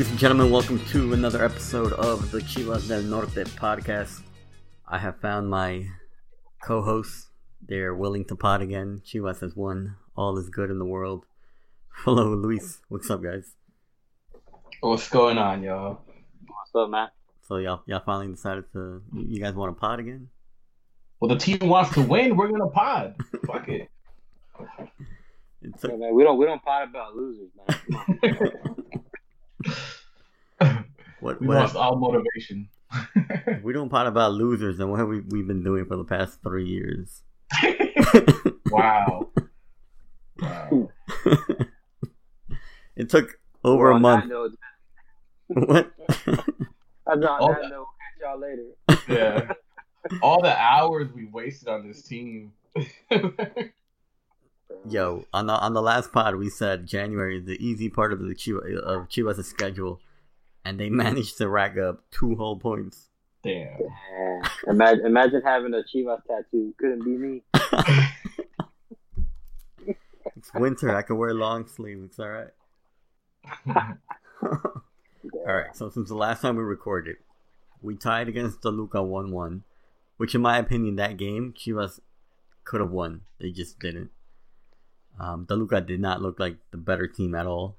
Ladies and gentlemen, welcome to another episode of the Chivas del Norte podcast. I have found my co-hosts. They're willing to pod again. Chivas has won. All is good in the world. Hello, Luis. What's up, guys? What's going on, y'all? What's up, Matt? So y'all, y'all finally decided to. You guys want to pod again? Well, the team wants to win. We're gonna pod. Fuck it. It Hey, man, we don't we don't pot about losers, man. Come what, we what lost all motivation. we don't pod about losers, then what have we we've been doing for the past three years? wow. Wow. it took over Well, a month. Note, what? that's on Oh, that that- note. Catch y'all later. Yeah. All the hours we wasted on this team. Yo, on the on the last pod, we said January is the easy part of the Chivas, of Chivas' schedule, and they managed to rack up two whole points. Damn. Man, imagine imagine having a Chivas tattoo. Couldn't be me. It's winter. I can wear long sleeves. It's all right. All right. So since the last time we recorded, we tied against Toluca one-one, which in my opinion, that game Chivas could have won. They just didn't. Um, Toluca did not look like the better team at all.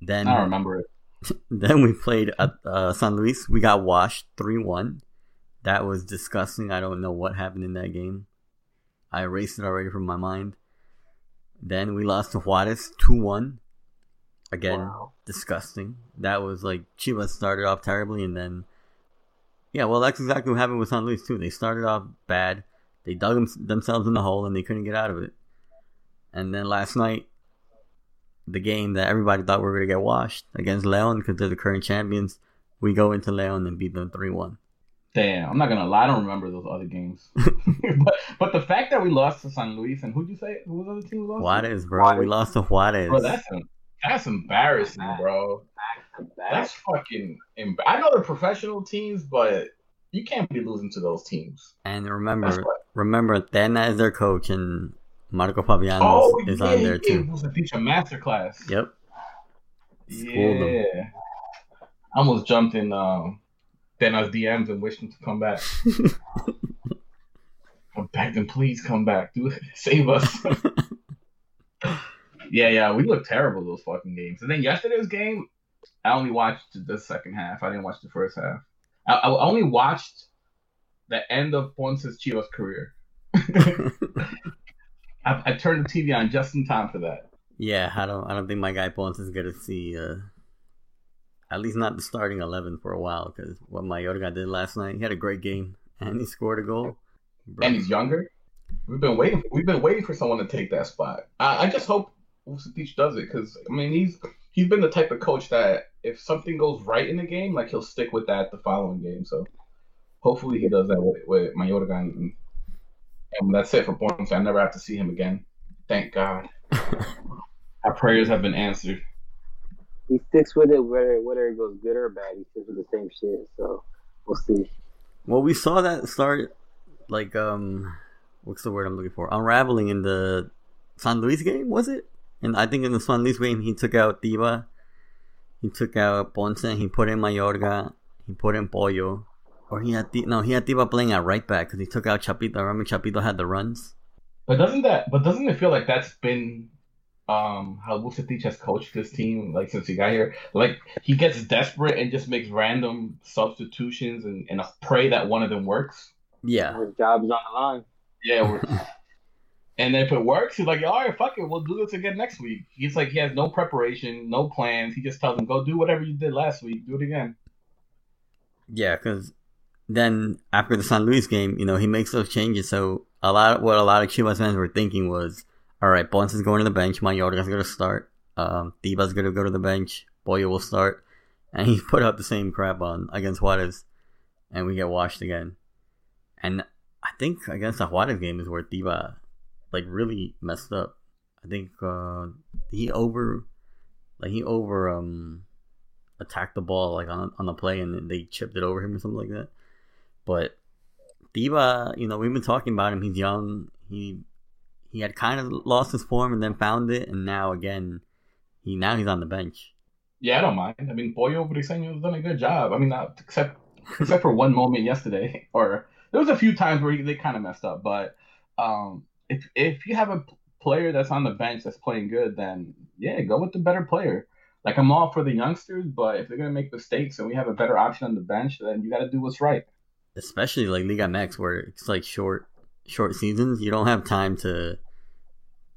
Then I remember it. then we played at uh, San Luis. We got washed three one. That was disgusting. I don't know what happened in that game. I erased it already from my mind. Then we lost to Juarez two one. Again, Wow. disgusting. That was like Chivas started off terribly, and then yeah, well, that's exactly what happened with San Luis too. They started off bad. They dug them, themselves in the hole, and they couldn't get out of it. And then last night, the game that everybody thought we were going to get washed against Leon because they're the current champions. We go into Leon and beat them 3 1. Damn. I'm not gonna lie. I don't remember those other games. but but the fact that we lost to San Luis and who'd you say who was the other team we lost? to? Juarez, bro. We lost to Juarez. Bro, that's that's embarrassing, bro. That's fucking. Emb- I know they're professional teams, but you can't be losing to those teams. and remember, remember, Tena is their coach and Marco Fabianos Oh, is yeah, on he there gave too. us a teacher masterclass. Yep. Yeah. I almost jumped in um, Tena's DMs and wished him to come back. come back, then please come back. Do. Save us. yeah, yeah, we looked terrible those fucking games. And then yesterday's game, I only watched the second half. I didn't watch the first half. I, I only watched the end of Ponce's Chivas career. I, I turned the TV on just in time for that. yeah, I don't I don't think my guy Ponce is going to see uh at least not the starting 11 for a while because what Mayorga did last night, he had a great game and he scored a goal. Bro. and he's younger. We've been waiting. We've been waiting for someone to take that spot. I, I just hope Vucetich does it because I mean he's he's been the type of coach that if something goes right in the game, like he'll stick with that the following game. So hopefully he does that with, with Mayorga, and, and that's it for Ponce. I never have to see him again. Thank God. Our prayers have been answered. He sticks with it whether whether it goes good or bad. He sticks with the same shit. So we'll see. Well, we saw that start, like, um, what's the word I'm looking for? Unraveling in the San Luis game, was it? And I think in the San Luis game, he took out Tiba, he took out Ponce, he put in Mayorga, he put in Pollo, or he had Di- no, he had Tiba playing at right back because he took out Chapito. Remember, Chapito had the runs. But doesn't that? But doesn't it feel like that's been um how Vucetich has coached this team like since he got here? Like he gets desperate and just makes random substitutions and, and pray that one of them works. Yeah, His job is on the line. Yeah, we're, and if it works, he's like, all right, fuck it, we'll do this again next week. He's like, he has no preparation, no plans. He just tells them, go do whatever you did last week, do it again. yeah, because then after the San Luis game, you know, he makes those changes. So a lot, what a lot of Chivas fans were thinking was, all right, Ponce is going to the bench, Mayorga's going to start, um, Tiba's going to go to the bench, Pollo will start, and he put up the same crap on against Juarez, and we get washed again. And I think against the Juarez game is where Diva, like, really messed up. I think uh, he over, like, he over um attacked the ball like on on the play, and they chipped it over him or something like that. But Tiba, you know, we've been talking about him. He's young. He he had kind of lost his form and then found it, and now again, he now he's on the bench. Yeah, I don't mind. I mean, Pollo Briseño has done a good job. I mean, not except except for one moment yesterday, or there was a few times where they kind of messed up. But um, if if you have a player that's on the bench that's playing good, then yeah, go with the better player. Like I'm all for the youngsters, but if they're gonna make mistakes and we have a better option on the bench, then you got to do what's right. Especially like Liga MX, where it's like short short seasons. You don't have time to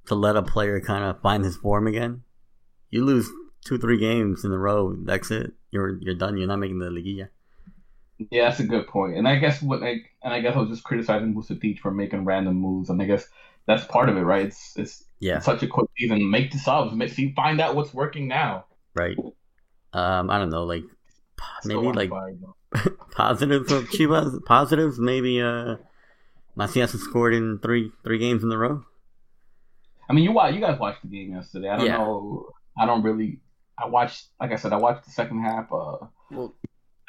to let a player kind of find his form again. You lose two three games in a row, that's it. You're you're done. You're not making the liguilla. Yeah, that's a good point. And I guess what like, and I guess I was just criticizing Vucetich for making random moves, and I guess that's part of it, right? It's it's Yeah, such a quick season. Make the subs, make see find out what's working now. right. Um, I don't know, like maybe like them. positives of Chivas. Positives, maybe. Uh, Macias has scored in three three games in a row. I mean, you watch, you guys watched the game yesterday. I don't Yeah. know. I don't really. I watched, like I said, I watched the second half. Uh, Well,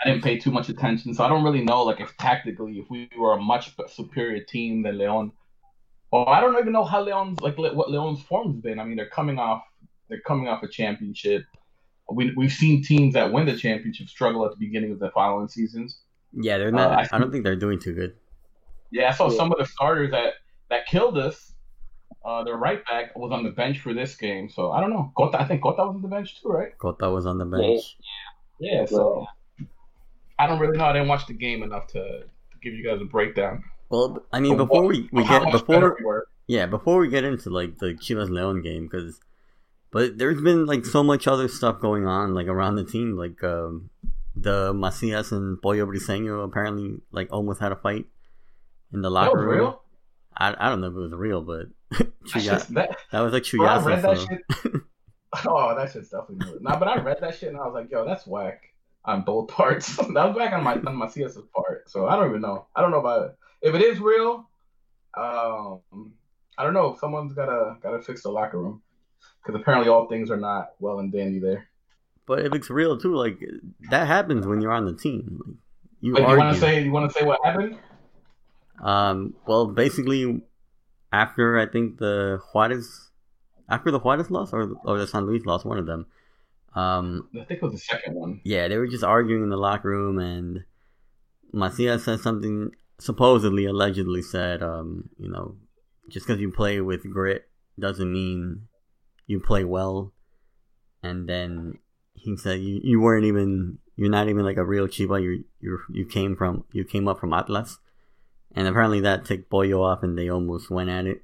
I didn't pay too much attention, so I don't really know, like, if tactically, if we were a much superior team than Leon. Well, I don't even know how Leon's like what Leon's form's been. I mean, they're coming off, they're coming off a championship. We we've seen teams that win the championship struggle at the beginning of the following seasons. yeah, they're not. Uh, I I don't think they're doing too good. Yeah, I saw Yeah. some of the starters that that killed us. Uh, their right back was on the bench for this game, so I don't know. Cota, I think Cota was on the bench too, right? Cota was on the bench. Yeah, Yeah, so I don't really know. I didn't watch the game enough to, to give you guys a breakdown. Well, I mean, But before what- we, we get before we yeah before we get into like the Chivas Leon game because, but there's been like so much other stuff going on like around the team like um the Macias and Pollo Briseño apparently like almost had a fight in the locker was room. real. I, I don't know if it was real, but That, that, that was like bro, read that shit. Oh, that shit's definitely real. Nah, but I read that shit and I was like, yo, that's whack on both parts. that was back on my on part. So I don't even know. I don't know about it. If it is real, um, I don't know. Someone's gotta gotta fix the locker room because apparently all things are not well and dandy there. But if it's real too, like that happens when you're on the team. Like, you you want to say you want to say what happened? Um, well, basically, after I think the Juarez, after the Juarez loss or or the San Luis loss, one of them. Um, I think it was the second one. yeah, they were just arguing in the locker room, and Macias said something supposedly, allegedly said, um, you know, just because you play with grit doesn't mean you play well. And then he said, you, you weren't even, you're not even like a real Chiva. You you you came from, you came up from Atlas, and apparently that ticked Pollo off, and they almost went at it.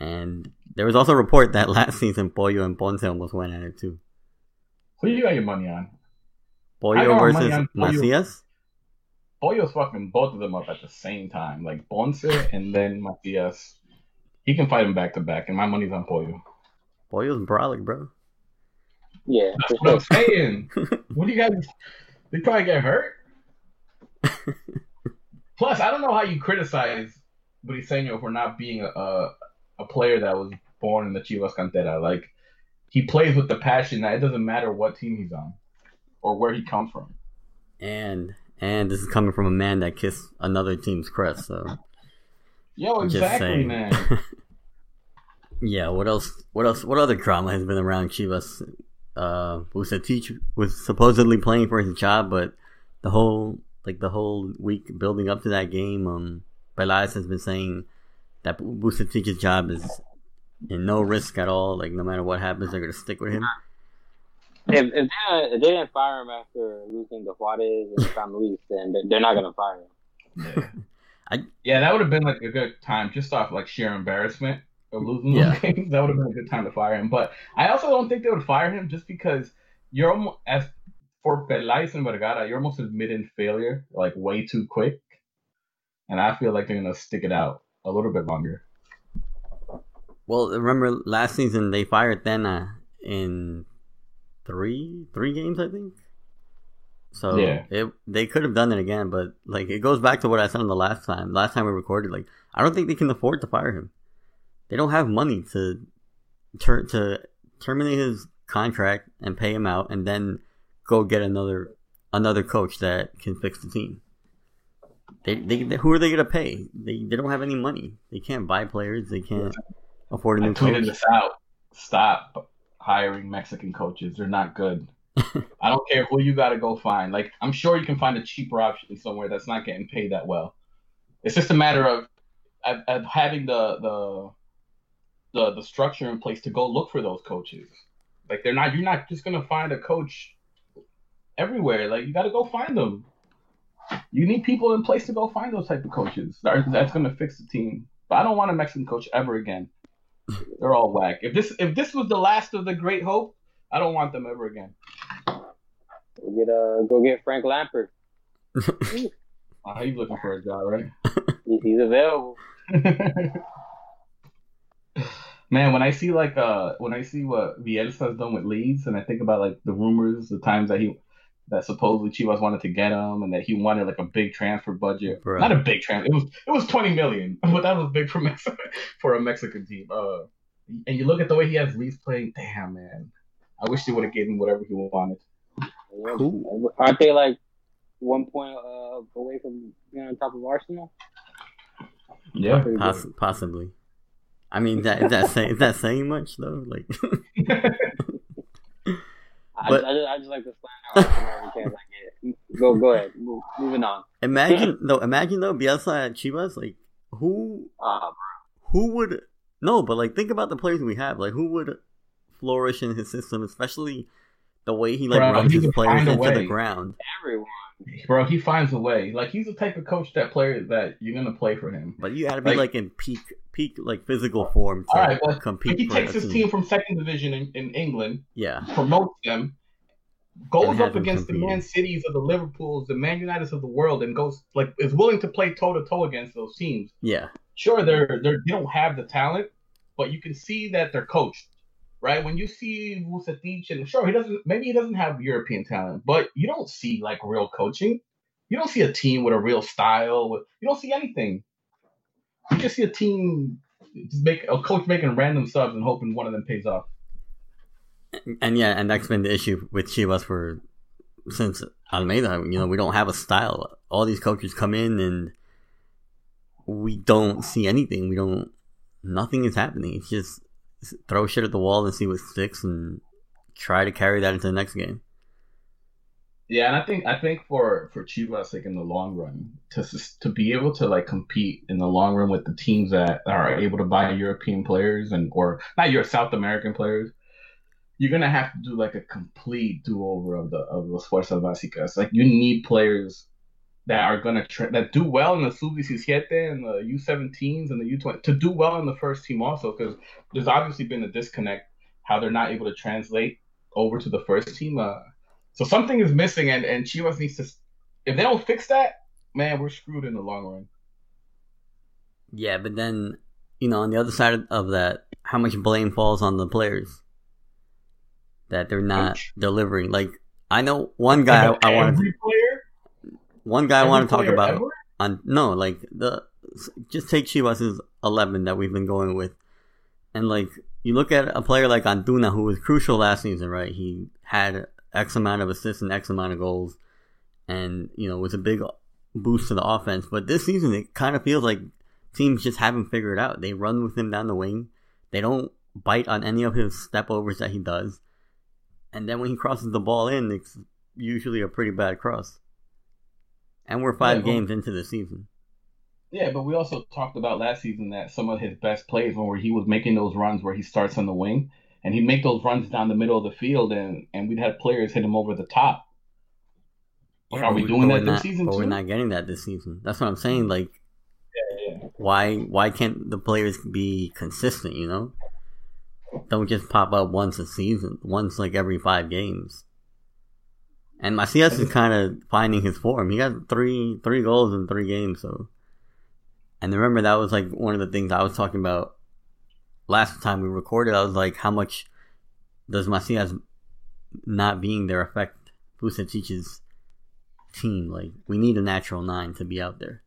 And there was also a report that last season Pollo and Ponce almost went at it too. Who you got your money on? I Pollo got my money versus on. Macias. Pollo's fucking both of them up at the same time, like Ponce and then Macias. He can fight him back to back, and my money's on Pollo. was brolic, bro. Yeah, That's what I'm saying. what do you guys? They probably get hurt. Plus, I don't know how you criticize Briseño for not being a, a a player that was born in the Chivas Cantera. Like he plays with the passion that it doesn't matter what team he's on or where he comes from. And and this is coming from a man that kissed another team's crest, so Yo, just exactly, saying. man. yeah, what else what else what other drama has been around Chivas? Uh Vucetich was supposedly playing for his job, but the whole like the whole week building up to that game, um Peláez has been saying that Vucetich's job is in no risk at all. Like no matter what happens, they're gonna stick with him. If, if, they, if they didn't fire him after losing the Juarez and San Luis, then they're- they're not gonna fire him. Yeah. I- yeah, that would have been like a good time just off like sheer embarrassment of losing Yeah. those games. That would have been a good time to fire him. But I also don't think they would fire him just because you're almost as for Peláez and Vergara, you're almost admitting failure like way too quick. And I feel like they're gonna stick it out a little bit longer. Well, remember last season they fired Tena in three three games, I think. So Yeah. it they could have done it again, but like it goes back to what I said on the last time. Last time we recorded, like I don't think they can afford to fire him. They don't have money to ter- to terminate his contract and pay him out, and then go get another another coach that can fix the team. They, they, they who are they gonna pay? They they don't have any money. They can't buy players. They can't afford a I new tweeted coach. this out. Stop hiring Mexican coaches. They're not good. I don't care who you got to go find. Like I'm sure you can find a cheaper option somewhere that's not getting paid that well. It's just a matter of of, of having the the the the structure in place to go look for those coaches. Like they're not you're not just gonna find a coach everywhere. Like you got to go find them. You need people in place to go find those type of coaches. That's gonna fix the team. But I don't want a Mexican coach ever again. They're all whack. If this if this was the last of the Great Hope, I don't want them ever again. Go get uh, go get Frank Lampard. uh, he's looking for a job, right? he's available. Man, when I see like uh when I see what Bielsa has done with Leeds, and I think about like the rumors, the times that he that supposedly Chivas wanted to get him, and that he wanted like a big transfer budget. Bro. Not a big transfer. It was it was twenty million, but that was big for Mexico for a Mexican team. Uh, and you look at the way he has Leeds playing. Damn, man. I wish they would have given him whatever he wanted. Cool. Aren't they like one point uh, away from being on top of Arsenal? Yeah, Poss- possibly. I mean, that is that say, is that saying much though? Like, I, but, I, just, I just like to slam every chance I get. Go, go ahead. Move, moving on. Imagine though. Imagine though. Bielsa at Chivas, like who? Uh, who would? No, but like think about the players we have. Like who would flourish in his system, especially the way he like bro, runs his players into the ground. Everyone. Bro, he finds a way. Like he's the type of coach that player that you're gonna play for him. But you gotta be like, like in peak peak like physical form to all right, well, compete. He takes his team. team from second division in, in England. Yeah. Promotes them. Goes up against the Man Cities of the Liverpools, the Man Uniteds of the world, and goes like is willing to play toe to toe against those teams. Yeah. Sure, they're they're they don't have the talent, but you can see that they're coached right? When you see Vucetich, and sure, he doesn't, maybe he doesn't have European talent, but you don't see like real coaching. You don't see a team with a real style. You don't see anything. You just see a team just make a coach making random subs and hoping one of them pays off. And yeah, and that's been the issue with Chivas for since Almeyda. You know, we don't have a style. All these coaches come in and we don't see anything. We don't. Nothing is happening. It's just throw shit at the wall and see what sticks, and try to carry that into the next game. Yeah, and I think I think for for Chivas, like in the long run, to to be able to like compete in the long run with the teams that are able to buy European players and or not your South American players, you're gonna have to do like a complete do over of the of the Fuerza Básicas. Like you need players that are gonna tra- that do well in the sub 17 and the U17s and the U20 to do well in the first team also because there's obviously been a disconnect how they're not able to translate over to the first team. Uh, so something is missing, and and Chivas needs to if they don't fix that, man, we're screwed in the long run. Yeah, but then you know on the other side of that, how much blame falls on the players that they're not Ouch. delivering? Like I know one guy I, I wanted. To, one guy Every I want to talk about ever? on no, like the just take Chivas' eleven that we've been going with, and like you look at a player like Antuna who was crucial last season, right? He had X amount of assists and X amount of goals, and you know was a big boost to the offense. But this season, it kind of feels like teams just haven't figured out. They run with him down the wing. They don't bite on any of his step overs that he does. And then when he crosses the ball in, it's usually a pretty bad cross. And we're five yeah, games into the season. Yeah, but we also talked about last season that some of his best plays were where he was making those runs where he starts on the wing and he'd make those runs down the middle of the field and, and we'd have players hit him over the top. Yeah, Are we doing that this not, season but too? we're not getting that this season. That's what I'm saying. Like, yeah, yeah. why why can't the players be consistent? You know, don't just pop up once a season, once like every five games. And Macias is kind of finding his form. He got three three goals in three games. So, and remember that was like one of the things I was talking about last time we recorded. I was like, how much does Macias not being there affect Vucetich's team? Like, we need a natural nine to be out there.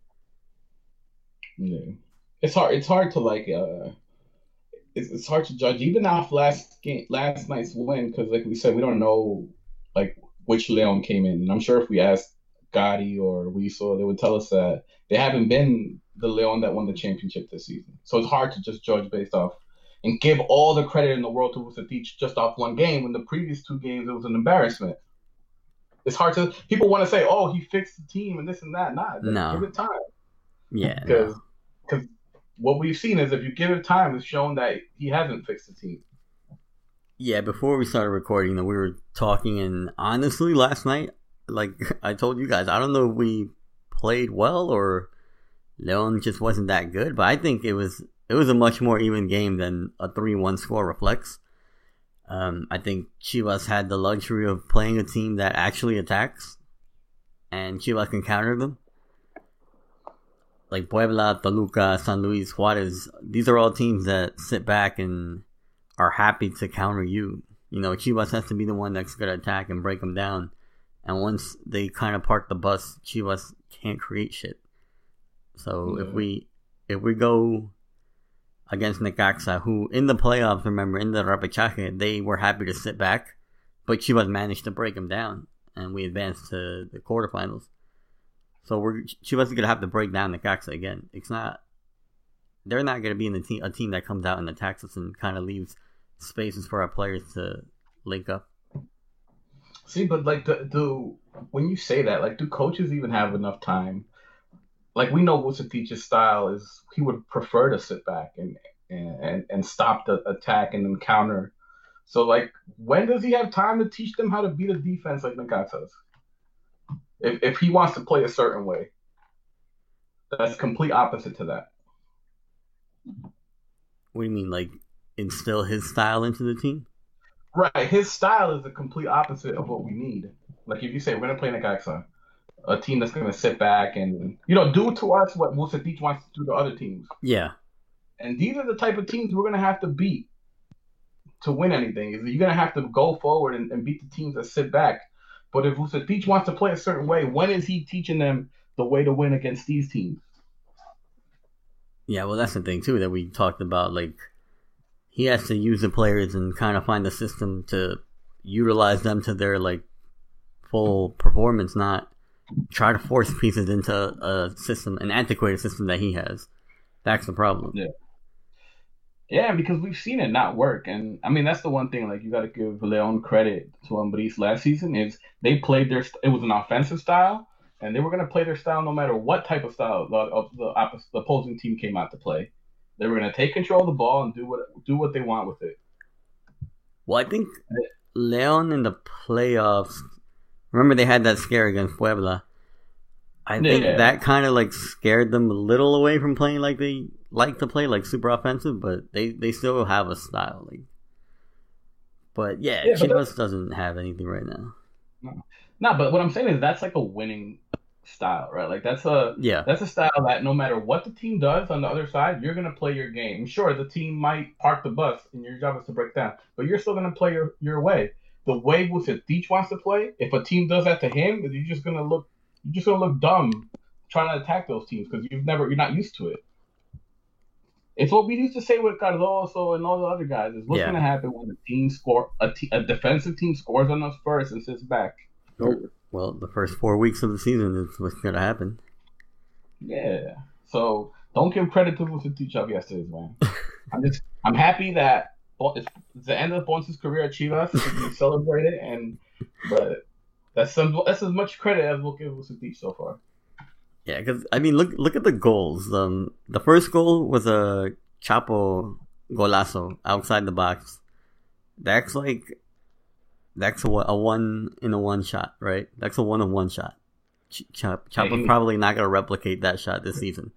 Yeah, it's hard. It's hard to like. uh it's, it's hard to judge even off last game, last night's win because, like we said, we don't know like which Leon came in. And I'm sure if we asked Gotti or Weasel, they would tell us that they haven't been the Leon that won the championship this season. So it's hard to just judge based off and give all the credit in the world to Vucetich just off one game when the previous two games it was an embarrassment. It's hard to people want to say, "Oh, he fixed the team and this and that." Nah, No. give it time Yeah. because because what we've seen is if you give it time, it's shown that he hasn't fixed the team. Yeah, before we started recording, that we were talking, and honestly, last night, like I told you guys, I don't know if we played well or Leon just wasn't that good, but I think it was it was a much more even game than a three-one score reflects. Um, I think Chivas had the luxury of playing a team that actually attacks, and Chivas can counter them. Like Puebla, Toluca, San Luis, Juarez, these are all teams that sit back and are happy to counter you. You know, Chivas has to be the one that's going to attack and break them down. And once they kind of park the bus, Chivas can't create shit. So if we if we go against Necaxa, who in the playoffs, remember in the repechaje, they were happy to sit back, but Chivas managed to break them down, and we advanced to the quarterfinals. So we're Chivas is gonna have to break down Necaxa again. It's not they're not going to be in the team a team that comes out and attacks us and kind of leaves spaces for our players to link up. See, but like, do, do when you say that, like, do coaches even have enough time? Like, we know Vucetich's style is he would prefer to sit back and and and stop the attack and encounter. So, like, when does he have time to teach them how to beat a defense like Necaxa's? If if he wants to play a certain way, that's complete opposite to that. What do you mean, like instill his style into the team? Right, his style is the complete opposite of what we need. Like if you say we're gonna play Necaxa, a team that's gonna sit back and you know do to us what Vucetich wants to do to other teams, Yeah, and these are the type of teams we're gonna have to beat to win anything. Is you're gonna have to go forward and, and beat the teams that sit back. But if Vucetich wants to play a certain way, when is he teaching them the way to win against these teams? yeah. Well, that's the thing too that we talked about. Like he has to use the players and kind of find the system to utilize them to their like full performance, not try to force pieces into a system, an antiquated system that he has. That's the problem. Yeah. Yeah, because we've seen it not work, and I mean that's the one thing. Like you got to give Leon credit to Ambriz last season is they played their. It was an offensive style, and they were going to play their style no matter what type of style the, the, oppos- the opposing team came out to play. They were going to take control of the ball and do what do what they want with it. Well, I think Leon in the playoffs. Remember they had that scare against Puebla. I think Yeah. that kind of like scared them a little away from playing like they like to play, like super offensive. But they they still have a style. Like, but yeah, Yeah, but Chivas doesn't have anything right now. No, but what I'm saying is that's like a winning style, right? Like that's a Yeah, That's a style that no matter what the team does on the other side, you're gonna play your game. Sure, the team might park the bus, and your job is to break down, but you're still gonna play your, your way. The way Vucetich wants to play, if a team does that to him, you're just gonna look you're just gonna look dumb trying to attack those teams because you've never you're not used to it. It's what we used to say with Cardoso and all the other guys. Is what's Yeah. gonna happen when a team score a, a defensive team scores on us first and sits back. Well, the first four weeks of the season is what's gonna happen. Yeah. So don't give credit to Vucetich of yesterday's man. I'm just I'm happy that it's it's the end of Ponce's career at Chivas. We celebrate it, and but that's some that's as much credit as we'll give Vucetich so far. Yeah, because I mean, look look at the goals. Um, the first goal was a Chapo golazo outside the box. That's like that's a, a one in a one shot, right? That's a one of one shot. Ch- Chap- Chapo's he- probably not gonna replicate that shot this season.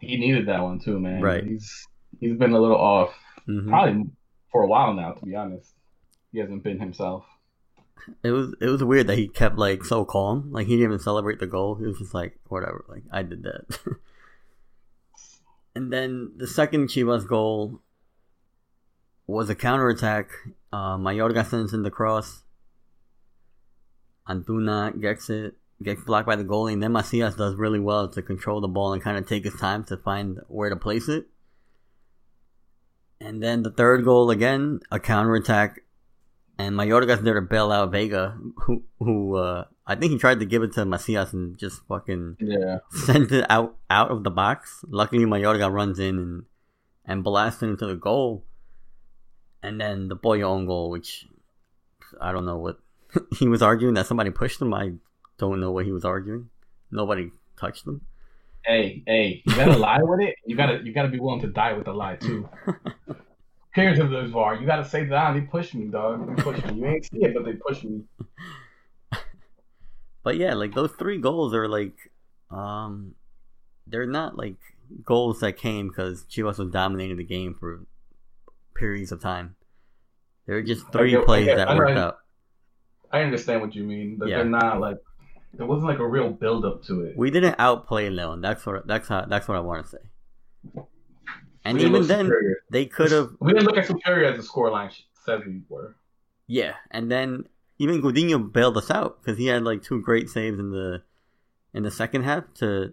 He needed that one too, man. Right. He's he's been a little off, hmm probably for a while now. To be honest, he hasn't been himself. It was it was weird that he kept like so calm, like he didn't even celebrate the goal. He was just like, whatever, like I did that. and then the second Chivas goal was a counterattack. Uh, Mayorga sends in the cross. Antuna gets it, gets blocked by the goalie, and then Macias does really well to control the ball and kind of take his time to find where to place it. And then the third goal again, a counterattack and Mayorga's there to bail out Vega, who who uh, I think he tried to give it to Macias and just fucking Yeah. sent it out out of the box. Luckily, Mayorga runs in and and blasts it into the goal. And then the Pollo own goal, which I don't know what he was arguing that somebody pushed him. I don't know what he was arguing. Nobody touched him. Hey, hey, you gotta lie with it. You gotta you gotta be willing to die with the lie too. Here's if there's VAR. You gotta say that they pushed me, dog. They pushed me. You ain't see it, but they pushed me. But yeah, like those three goals are like, um, they're not like goals that came because Chivas was dominating the game for periods of time. There were just three I plays get- that I worked out. I understand what you mean, but Yeah. they're not like there wasn't like a real build up to it. We didn't outplay Leon. That's what that's how that's what I want to say. And We even then, superior. they could have we didn't look as superior as the scoreline says we were. Yeah, and then even Gudiño bailed us out because he had like two great saves in the in the second half to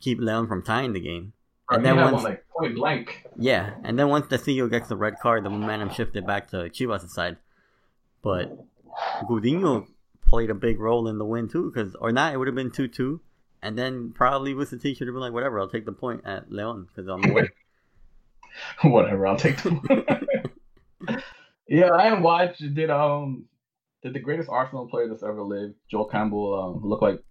keep Leon from tying the game. And then once like point blank. yeah, and then once the CEO gets the red card, the momentum shifted back to Chivas' side. But Gudiño played a big role in the win too, because or not, it would have been two two, and then probably with the team should have been like whatever, I'll take the point at Leon because I'm away. Whatever, I'll take them. yeah, I watched. Did um did the greatest Arsenal player that's ever lived, Joel Campbell, um, look like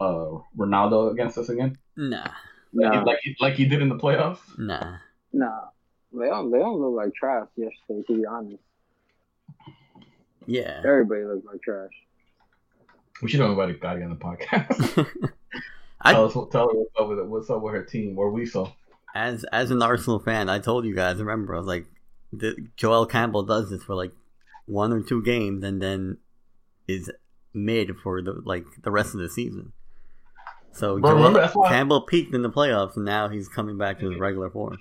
uh Ronaldo against us again? nah, Like, he, like he like he did in the playoffs. nah. nah. They don't. They don't look like trash yesterday. To be honest, Yeah. everybody looked like trash. We should have invited Gotti on the podcast. I tell us tell her what's up with it, what's up with her team or we saw. as as an Arsenal fan, I told you guys. Remember, I was like, the, Joel Campbell does this for like one or two games, and then is mid for the like the rest of the season. So Bro, Joel remember, why- Campbell peaked in the playoffs, and now he's coming back to his regular form.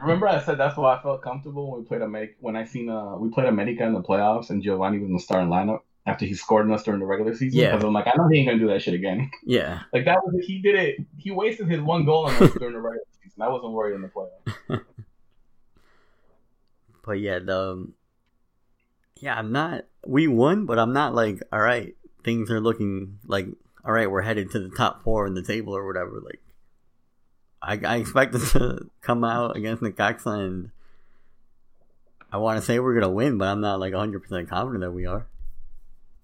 Remember, I said that's why I felt comfortable when we played America. When I seen uh, we played America in the playoffs, and Giovanni was in the starting lineup after he scored on us during the regular season. Yeah. Because I'm like, I know he ain't gonna do that shit again. Yeah, Like that was he did it. He wasted his one goal on us during the regular season. I wasn't worried in the playoffs. but yeah, the um, yeah, I'm not. We won, but I'm not like all right. Things are looking like all right. We're headed to the top four in the table or whatever. Like I, I expect us to come out against Necaxa and I want to say we're gonna win, but I'm not like 100 percent confident that we are.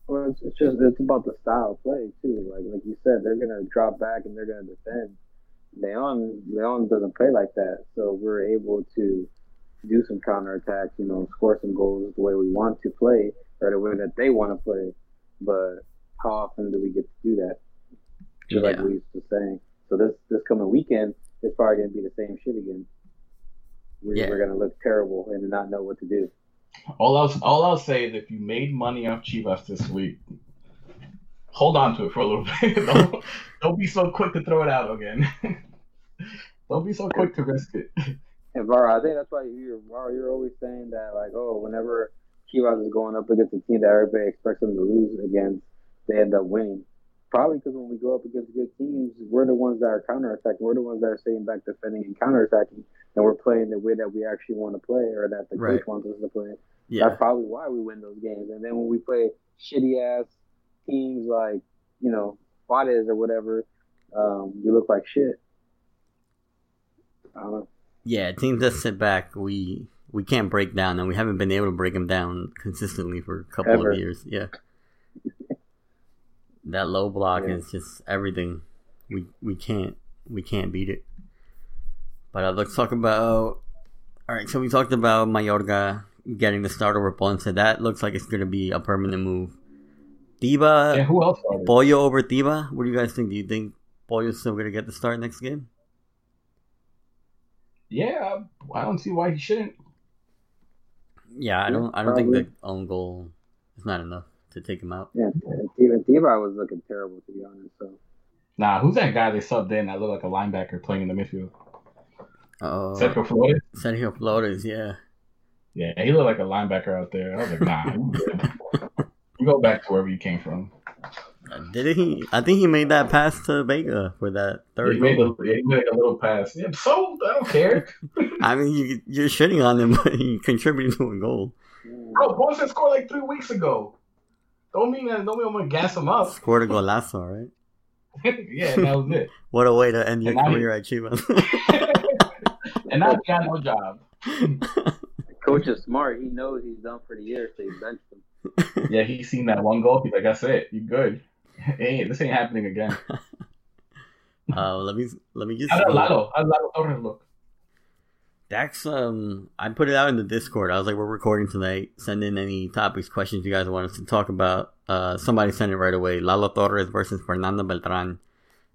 Well, it's, it's just it's about the style of play too. Like like you said, they're gonna drop back and they're gonna defend. Leon Leon doesn't play like that, so we're able to do some counterattacks. You know, score some goals the way we want to play or the way that they want to play. But how often do we get to do that? Just like we used to saying. So this this coming weekend, it's probably gonna be the same shit again. We're, Yeah. we're gonna look terrible and not know what to do. All I'll all I'll say is if you made money off Chivas this week, hold on to it for a little bit. don't, don't be so quick to throw it out again. don't be so quick to risk it. And Varo, I think that's why you're Varo, you're always saying that like, oh, whenever Chivas is going up against a team that everybody expects them to lose against, they end up winning. Probably because when we go up against good teams, we're the ones that are counterattacking. We're the ones that are staying back defending and counterattacking, and we're playing the way that we actually want to play or that the Right. coach wants us to play. Yeah, That's probably why we win those games. And then when we play shitty ass teams like, you know, Juarez or whatever, um, we look like shit. I don't know. yeah. Teams that sit back, we we can't break down, and we haven't been able to break them down consistently for a couple Ever. of years. Yeah, that low block Yeah. is just everything. We we can't we can't beat it. But uh, let's talk about. All right, so we talked about Mayorga getting the start over Ponce. That looks like it's going to be a permanent move. Tiba, And who else? Pollo over Tiba. What do you guys think? Do you think Pollo's still going to get the start next game? Yeah, I don't see why he shouldn't. Yeah, I don't. I don't think the own goal is not enough to take him out. Yeah, and even Tiba was looking terrible to be honest. So Nah, who's that guy they subbed in that looked like a linebacker playing in the midfield? Uh oh, Sergio Flores? Sergio Flores. Yeah, Yeah, he looked like a linebacker out there. I was like, nah, you go back to wherever you came from. did he? I think he made that pass to Vega for that third He made, a, yeah, he made a little pass. Yeah, so I don't care. I mean, you, you're shitting on him, but he contributed to a goal. Bro, Ponce scored like three weeks ago. Don't mean that. Don't mean I'm gonna gas him up. Scored a golazo, right? yeah, that was it. What a way to end your And now he- career at Chivas. And now he got no job. coach coach is smart. He knows he's done for the year, so he benched him. yeah, he's seen that one goal. He's like, "That's it. You good? Hey, this ain't happening again." Uh, let me let me just. How did Lalo? How did Lalo Torres look? That's um. I put it out in the Discord. I was like, we're recording tonight. Send in any topics, questions you guys want us to talk about. Uh, somebody sent it right away. Lalo Torres versus Fernando Beltran,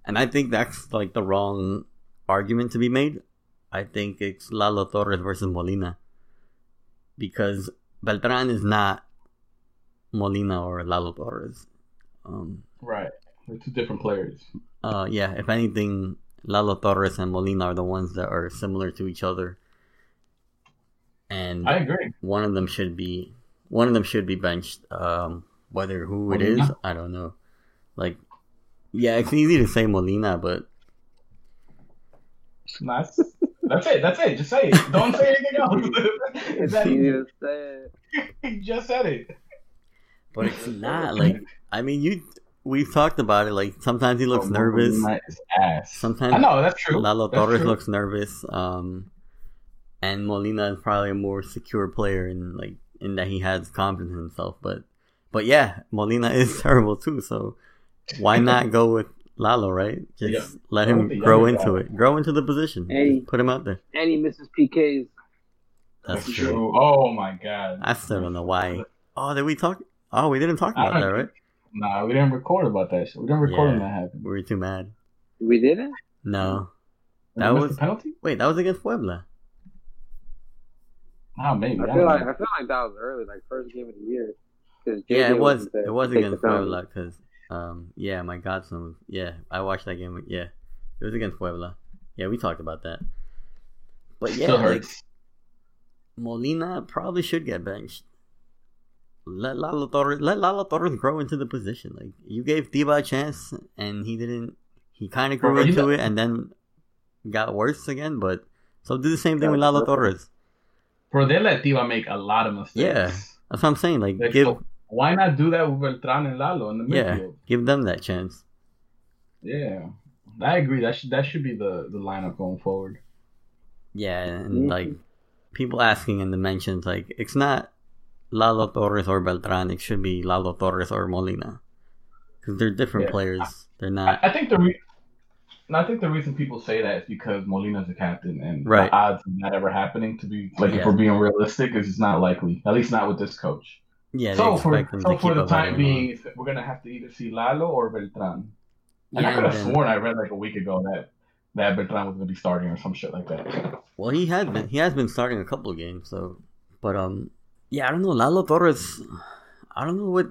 and I think that's like the wrong argument to be made. I think it's Lalo Torres versus Molina because Beltran is not Molina or Lalo Torres. Um, Right, they're two different players. uh, yeah, if anything, Lalo Torres and Molina are the ones that are similar to each other, and I agree. one of them should be one of them should be benched. Um, whether who it is, Molina? I don't know. Like, yeah, it's easy to say Molina, but Nice. That's it. That's it. Just say it. Don't say anything else. It's Is that easy easy? to say. He just said it. but it's not like I mean you. We've talked about it. Like sometimes he looks Oh, nervous. Ass. Sometimes I know that's true. Lalo That's Torres true. looks nervous. Um, and Molina is probably a more secure player in like in that he has confidence in himself. But but yeah, Molina is terrible too. So why not go with Lalo? Right? Just Yeah. let him grow into guy. it. Grow into the position. Hey. Put him out there. And he misses PKs. That's, That's true. true. Oh my god. I still don't know why. Oh, did we talk? Oh, we didn't talk about that, right? Nah, we didn't record about that shit. We didn't record when that happened. We were too mad. We didn't? No. That was- the penalty. Wait, that was against Puebla. Ah, maybe. I I feel don't like know. I feel like that was early, like first game of the year. 'Cause Yeah, it was. wasn't there It was to take against the. Puebla because, um, yeah, my godson. was- Yeah, I watched that game. Yeah, it was against Puebla. Yeah, we talked about that. But yeah, Still like hurts. Molina probably should get benched. Let Lalo Torres let Lalo Torres grow into the position. Like you gave Tiba a chance, and he didn't. He kind of grew Bro, into does- it, and then got worse again. But so do the same thing Yeah, with Lalo bro. Torres. Bro, they let Tiba make a lot of mistakes. Yeah. That's what I'm saying. Like Like, give so why not do that with Beltran and Lalo in the yeah, give them that chance. Yeah. I agree. That should that should be the, the lineup going forward. Yeah, and Mhm. like people asking in the mentions, like it's not Lalo Torres or Beltran. It should be Lalo Torres or Molina because they're different Yeah. players. They're I, not. I think the re- and I think the reason people say that is because Molina's the captain, and Right. the odds of that ever happening to be like Yeah. if we're being realistic, is just not likely. At least not with this coach. Yeah, so for so for the time being, if we're gonna have to either see Lalo or Beltran. And I could have sworn I read like a week ago that that Beltran was gonna be starting or some shit like that. Well, he has been. He has been starting a couple of games. So, but um, yeah, I don't know. Lalo Torres. I don't know what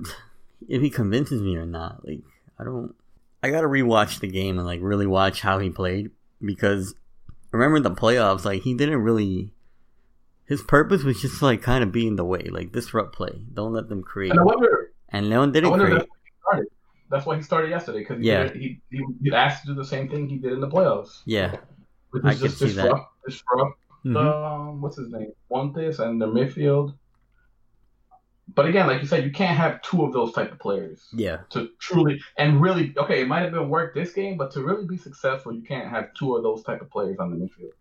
if he convinces me or not. Like, I don't. I gotta rewatch the game and like really watch how he played because remember the playoffs. Like, he didn't really. His purpose was just like kind of be in the way, like disrupt play. Don't let them create. And I wonder, And Leon I didn't wonder create. that's why he started. That's why he started yesterday because he, Yeah. did- he he he asked to do the same thing he did in the playoffs, Yeah. which I is could just see that. disrupt, disrupt Mhm. the um, what's his name, Montes and the midfield. But again, like you said, you can't have two of those type of players Yeah. to truly and really. Okay, it might have been work this game, but to really be successful, you can't have two of those type of players on the midfield.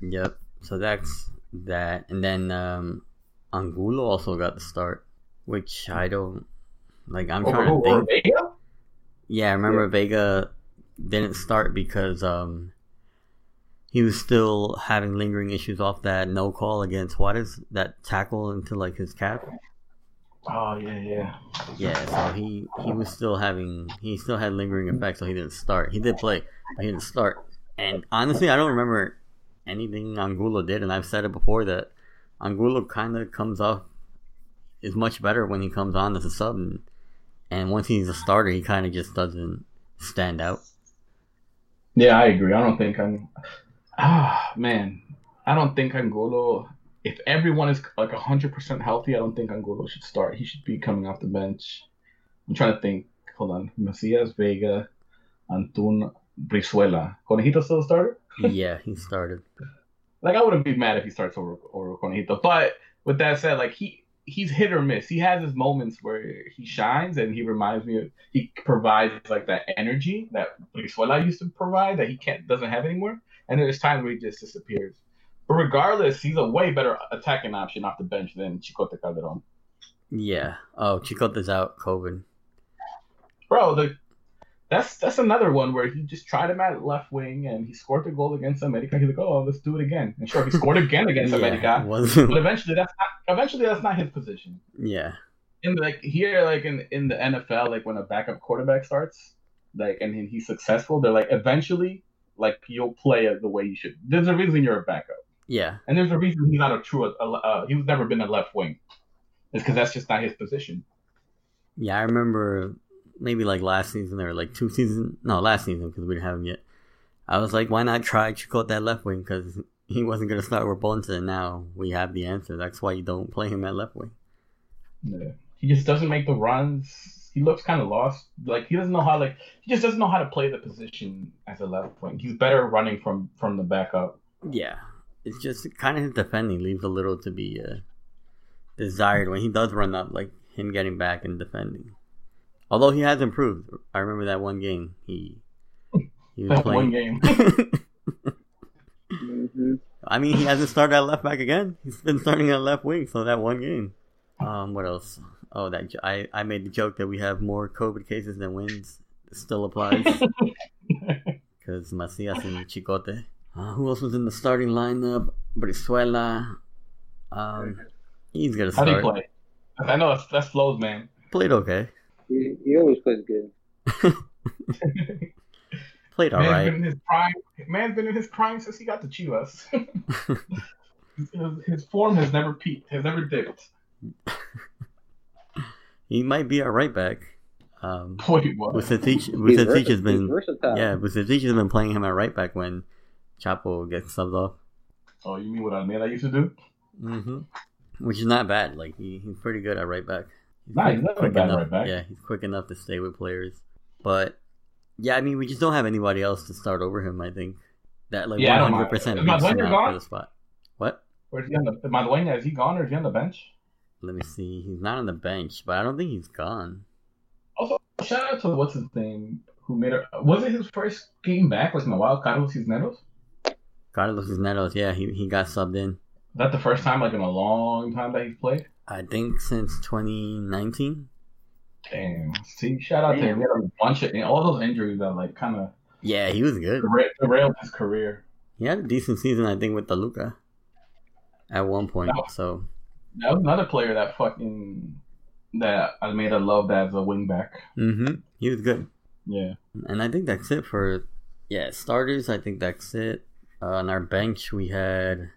Yep. So that's that, and then um, Angulo also got the start, which I don't like. I'm trying who? to think. Vega? Yeah, I remember Vega didn't start because um he was still having lingering issues off that no call against Juarez, that tackle into like his cap. Oh yeah, yeah. Yeah, so he he was still having he still had lingering effects, so he didn't start. He did play, but he didn't start. And honestly, I don't remember anything Angulo did, and I've said it before that Angulo kind of comes off is much better when he comes on as a sub, and, and once he's a starter, he kind of just doesn't stand out. Yeah, I agree. I don't think I'm. Ah, man, I don't think Angulo. If everyone is like hundred percent healthy, I don't think Angulo should start. He should be coming off the bench. I'm trying to think. Hold on, Macias, Vega, Antun, Brizuela. Conejito still a starter? yeah, he started. Like I wouldn't be mad if he starts over over Conejito. But with that said, like he he's hit or miss. He has his moments where he shines, and he reminds me of he provides like that energy that Brizuela used to provide that he can't doesn't have anymore. And there's times where he just disappears. But regardless, he's a way better attacking option off the bench than Chicote Calderon. Yeah. Oh, Chicote's out. COVID. Bro, the that's that's another one where he just tried him at left wing and he scored the goal against America. He's like, oh, let's do it again. And sure, he scored again against Yeah, America. But eventually, that's not eventually that's not his position. yeah. In like here, like in in the NFL, like when a backup quarterback starts, like and he- he's successful, they're like eventually, like you'll play it the way you should. There's a reason you're a backup, Yeah. and there's a reason he's not a true. Uh, he's never been a left wing. It's because that's just not his position. Yeah, I remember maybe like last season or like two seasons. No, last season because we didn't have him yet. I was like, why not try Chicote that left wing? Because he wasn't going to start with Bonta, and now we have the answer. That's why you don't play him at left wing. Yeah. He just doesn't make the runs. He looks kind of lost. Like he doesn't know how. Like he just doesn't know how to play the position as a left wing. He's better running from from the backup. Yeah. It's just kind of his defending leaves a little to be uh, desired when he does run up, like him getting back and defending. Although he has improved. I remember that one game. He, he was That one playing. game. hmm I mean, he hasn't started at left back again. He's been starting at left wing, so that one game. Um, what else? Oh, that jo- I I made the joke that we have more COVID cases than wins. It still applies because Macias and Chicote. Uh, who else was in the starting lineup? Brizuela. Um, he's gonna start. How do you play? I know that's, that's Flo's man. Played okay. He, he always plays good. Played all Man's right. been in his prime. Man's been in his prime since he got to Chivas. his, his form has never peaked. Has never dipped. He might be our right back. Um, Wait, what? Vucetich, He's Vucetich vers- has been he's versatile. yeah, Vucetich has been playing him at right back when Chapo gets subbed off. Oh, you mean what I mean? I used to do? Mm-hmm. Which is not bad. Like he, he's pretty good at right back. He's Nah, he's not a bad enough. right back. Yeah, he's quick enough to stay with players. But yeah, I mean, we just don't have anybody else to start over him. I think that like Yeah, I one don't hundred mind. percent Is beats him out for the spot. What? Or is he on the Madueña? Is he gone or is he on the bench? Let me see. He's not on the bench, but I don't think he's gone. Also, shout out to what's his name who made it. Was it his first game back? Was in the Wild Carlos Cisneros? Carlos Cisneros, yeah, he he got subbed in. Is that the first time like in a long time that he's played? I think since 2019. Damn. See, shout out to him. He had a bunch of all those injuries that like kind of Yeah, he was good. derailed his career. He had a decent season, I think, with the Luca at one point. So That was another player that fucking that Almeyda loved as a wingback. hmm he was good. Yeah. And I think that's it for yeah starters. I think that's it. Uh, on our bench, we had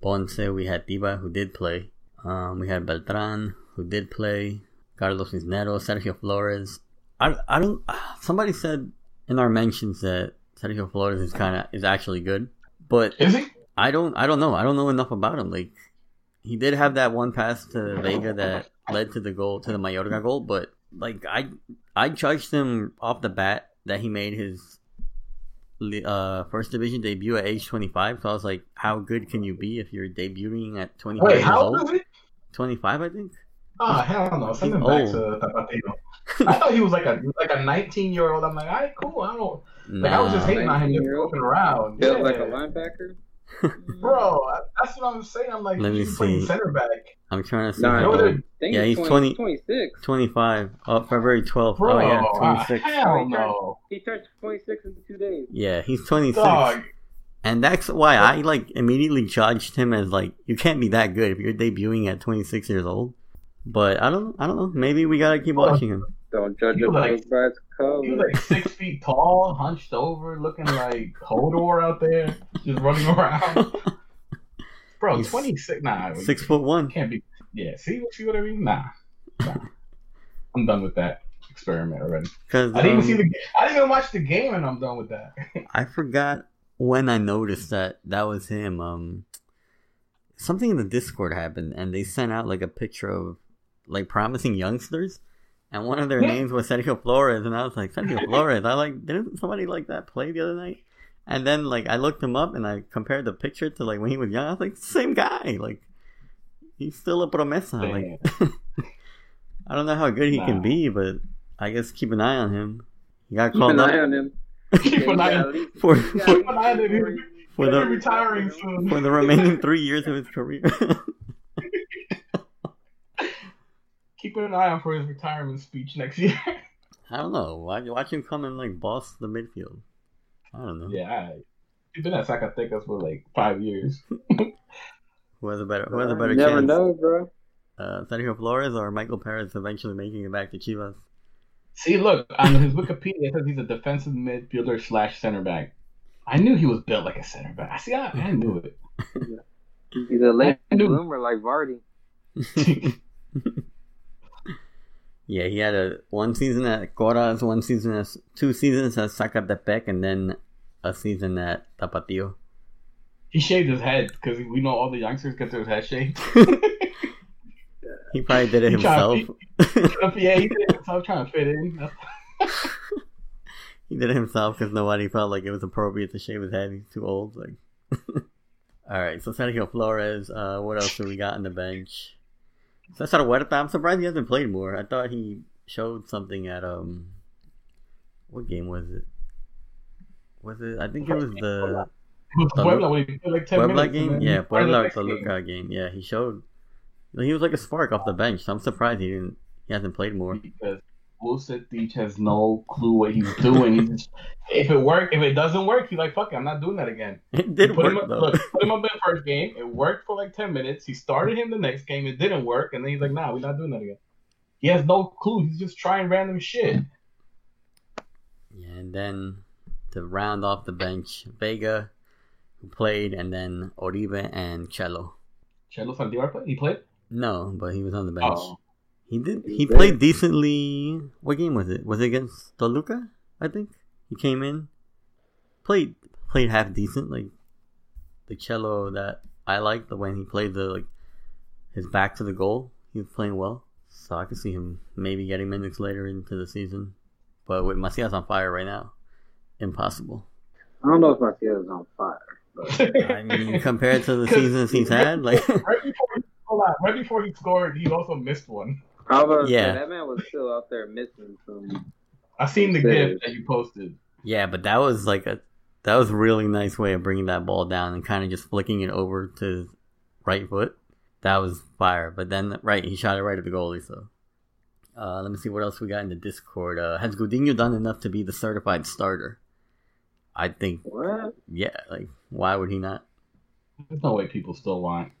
Ponce, we had Tiba, who did play. Um, we had Beltran, who did play. Carlos Cisneros, Sergio Flores. I, I don't. Somebody said in our mentions that Sergio Flores is kind of is actually good, but Is he? I don't. I don't know. I don't know enough about him. Like he did have that one pass to Vega that led to the goal to the Mayorga goal, but like I I judged him off the bat that he made his uh first division debut at age 25. So I was like, how good can you be if you're debuting at 25 Wait, years how old old? is he? 25, I think. Oh hell no! Send him He's back to Tapatio. I thought he was like a like a 19 year old. I'm like, all right, cool. I don't. Like I was just hating on him just 19-year-old? around. Built Yeah. like a linebacker. Bro, that's what I'm saying. I'm like, Let me he's playing see. center back. I'm trying to see. Nah, how know old- they're- I think Yeah, he's 20, 20 26. 25. Oh, February 12th. Bro, oh yeah, uh, 26. hell no. He turned 26 in two days. Yeah, he's 26. Dog. And that's why I like immediately judged him as like you can't be that good if you're debuting at 26 years old. But I don't I don't know. Maybe we gotta keep watching him. Don't judge He a like- book by its cover. He was like six feet tall, hunched over, looking like Hodor out there, just running around. Bro, He's 26. Nah, Six foot one. Can't be. Yeah, see, see what I mean? Nah, nah. I'm done with that experiment already. Because I didn't even see the. I didn't even watch the game, and I'm done with that. I forgot when I noticed that that was him. Um, something in the Discord happened, and they sent out like a picture of like promising youngsters, and one of their Yeah. names was Sergio Flores, and I was like Sergio Flores. I like didn't somebody like that play the other night? And then like I looked him up and I compared the picture to like when he was young. I was like same guy. Like he's still a promesa. Like I don't know how good he can be, but I guess keep an eye on him. He got Keep called an up eye on him. Keep an eye on- for He's for, Keep an eye on him. for the retiring soon. for the remaining three years of his career. Keeping an eye out for his retirement speech next year. I don't know. Watch, watch him come and like boss the midfield. I don't know. yeah, I, he's been at Zacatecas for like five years. Who has a better Who has a better you never chance? know, bro. Uh, Sergio Flores or Michael Perez eventually making it back to Chivas? See, look on his Wikipedia it says he's a defensive midfielder slash center back. I knew he was built like a center back. I see. I, I knew it. He's a late bloomer like Vardy. Yeah, he had a one season at Coras, one season as two seasons at Zacatepec, and then a season at Tapatio. He shaved his head because we know all the youngsters get their head shaved. He probably did it He himself. yeah, he did it himself trying to fit in. he did it himself because nobody felt like it was appropriate to shave his head. He's too old. Like, all right. So Sergio Flores. Uh, what else do we got on the bench? Cesar Huerta. I'm surprised he hasn't played more. I thought he showed something at um. What game was it? Was it? I think it was the With Puebla, when like 10 Puebla game. then Yeah, he started the Puebla next game. Game. Yeah, he showed. He was like a spark off the bench. So I'm surprised he didn't. He hasn't played more. because Vucetich has no clue what he's doing. He's just, if it work, if it doesn't work, he's like, "Fuck, it, I'm not doing that again." It did put work him, up- though. look, put him up in the first game. It worked for like ten minutes. He started him the next game. It didn't work, and then he's like, "Nah, we're not doing that again." He has no clue. He's just trying random shit. Yeah, and then to round off the bench, Vega, who played, and then Oribe and Cello. Chelo Saldívar play? He played. No, but he was on the bench. Oh, He did. He He played decently. What game was it? Was it against Toluca? I think he came in, played played half decent. Like the Chelo that I liked, the when he played the like his back to the goal, he was playing well. So I could see him maybe getting minutes later into the season. But with Macias on fire right now, impossible. I don't know if Macias is on fire. But I mean, compared to the seasons he's had, like right before he, hold on, right before he scored, he also missed one. I was about say, Yeah. that man was still out there missing some. I seen the Saves. gif that you posted. Yeah, but that was like a that was a really nice way of bringing that ball down and kind of just flicking it over to his right foot. That was fire. But then right, he shot it right at the goalie. So uh, let me see what else we got in the Discord. Uh, has Gudiño done enough to be the certified starter? I think What? yeah. Like why would he not? There's no way people still want.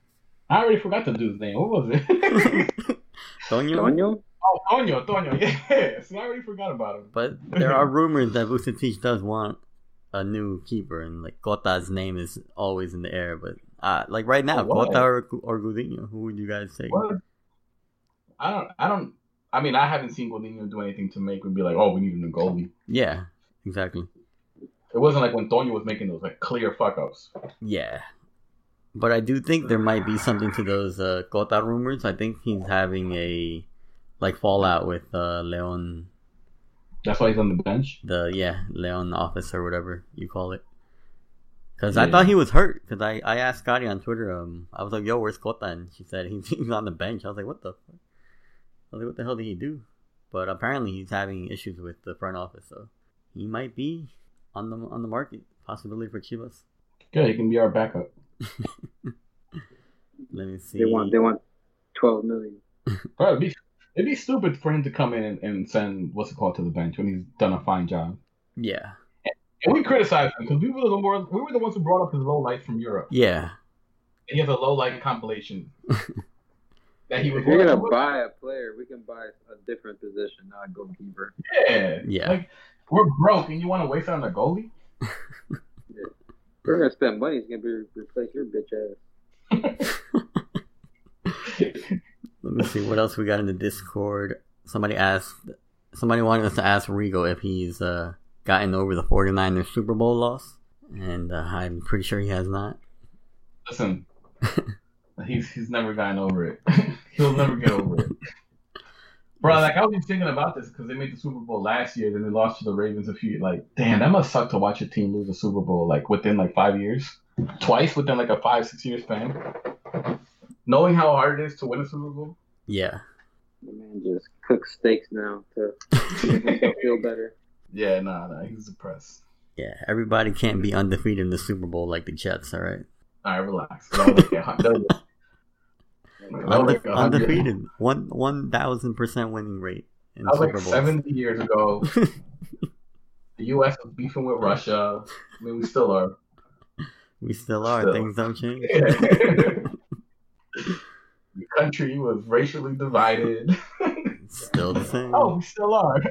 I already forgot to the dude's name. What was it? Toño? Toño? oh, Toño, Toño. Yeah. See, I already forgot about him. But there are rumors that Vucetich does want a new keeper, and like Cota's name is always in the air. But uh, like right now, Oh, what? Or, or Gudiño, who would you guys say? What? I don't. I don't. I mean, I haven't seen Gudiño do anything to make me be like, "Oh, we need a new goalie." Yeah, exactly. It wasn't like when Toño was making those like clear fuck ups. Yeah. But I do think there might be something to those uh, Cota rumors. I think he's having a like fallout with uh, Leon, That's why he's on the bench. the yeah Leon office or whatever you call it. Because I thought he was hurt. Because I, I asked Scotty on Twitter. Um, I was like, "Yo, where's Cota?" And she said he's, he's on the bench. I was like, "What the?" Fuck? I was like, "What the hell did he do?" But apparently he's having issues with the front office, so he might be on the on the market. Possibility for Chivas. Good, he can be our backup. Let me see. They want they want twelve million. Bro, it'd be it'd be stupid for him to come in and, and send what's it called to the bench when he's done a fine job. Yeah. And we criticized him because we were the one, we were the ones who brought up his low lights from Europe. Yeah. He has a low light compilation that he was. If you're gonna buy a player, we can buy a different position, not a goalkeeper. Yeah, Yeah. Like we're broke and you want to waste it on a goalie? If we're gonna spend money, it's gonna be replace your bitch ass. Let me see what else we got in the Discord. Somebody asked, somebody wanted us to ask Rigo if he's uh, gotten over the 49ers Super Bowl loss. And uh, I'm pretty sure he has not. Listen, he's he's never gotten over it. He'll never get over it. Bro, like I was just thinking about this because they made the Super Bowl last year, then they lost to the Ravens a few. Like, damn, that must suck to watch a team lose a Super Bowl like within like five years, twice within like a five six year span. Knowing how hard it is to win a Super Bowl. Yeah. The man just cooks steaks now to feel better. Yeah, nah, nah, he's depressed. Yeah, everybody can't be undefeated in the Super Bowl like the Jets. All right, All right, relax. They'll make it- they'll- undefeated, one one thousand percent winning rate in That was Super like Bowls. 70 years ago. the U.S. was beefing with Russia. I mean, we still are. we still are. Still. Things don't change. the country was racially divided. Still the same. oh, we still are.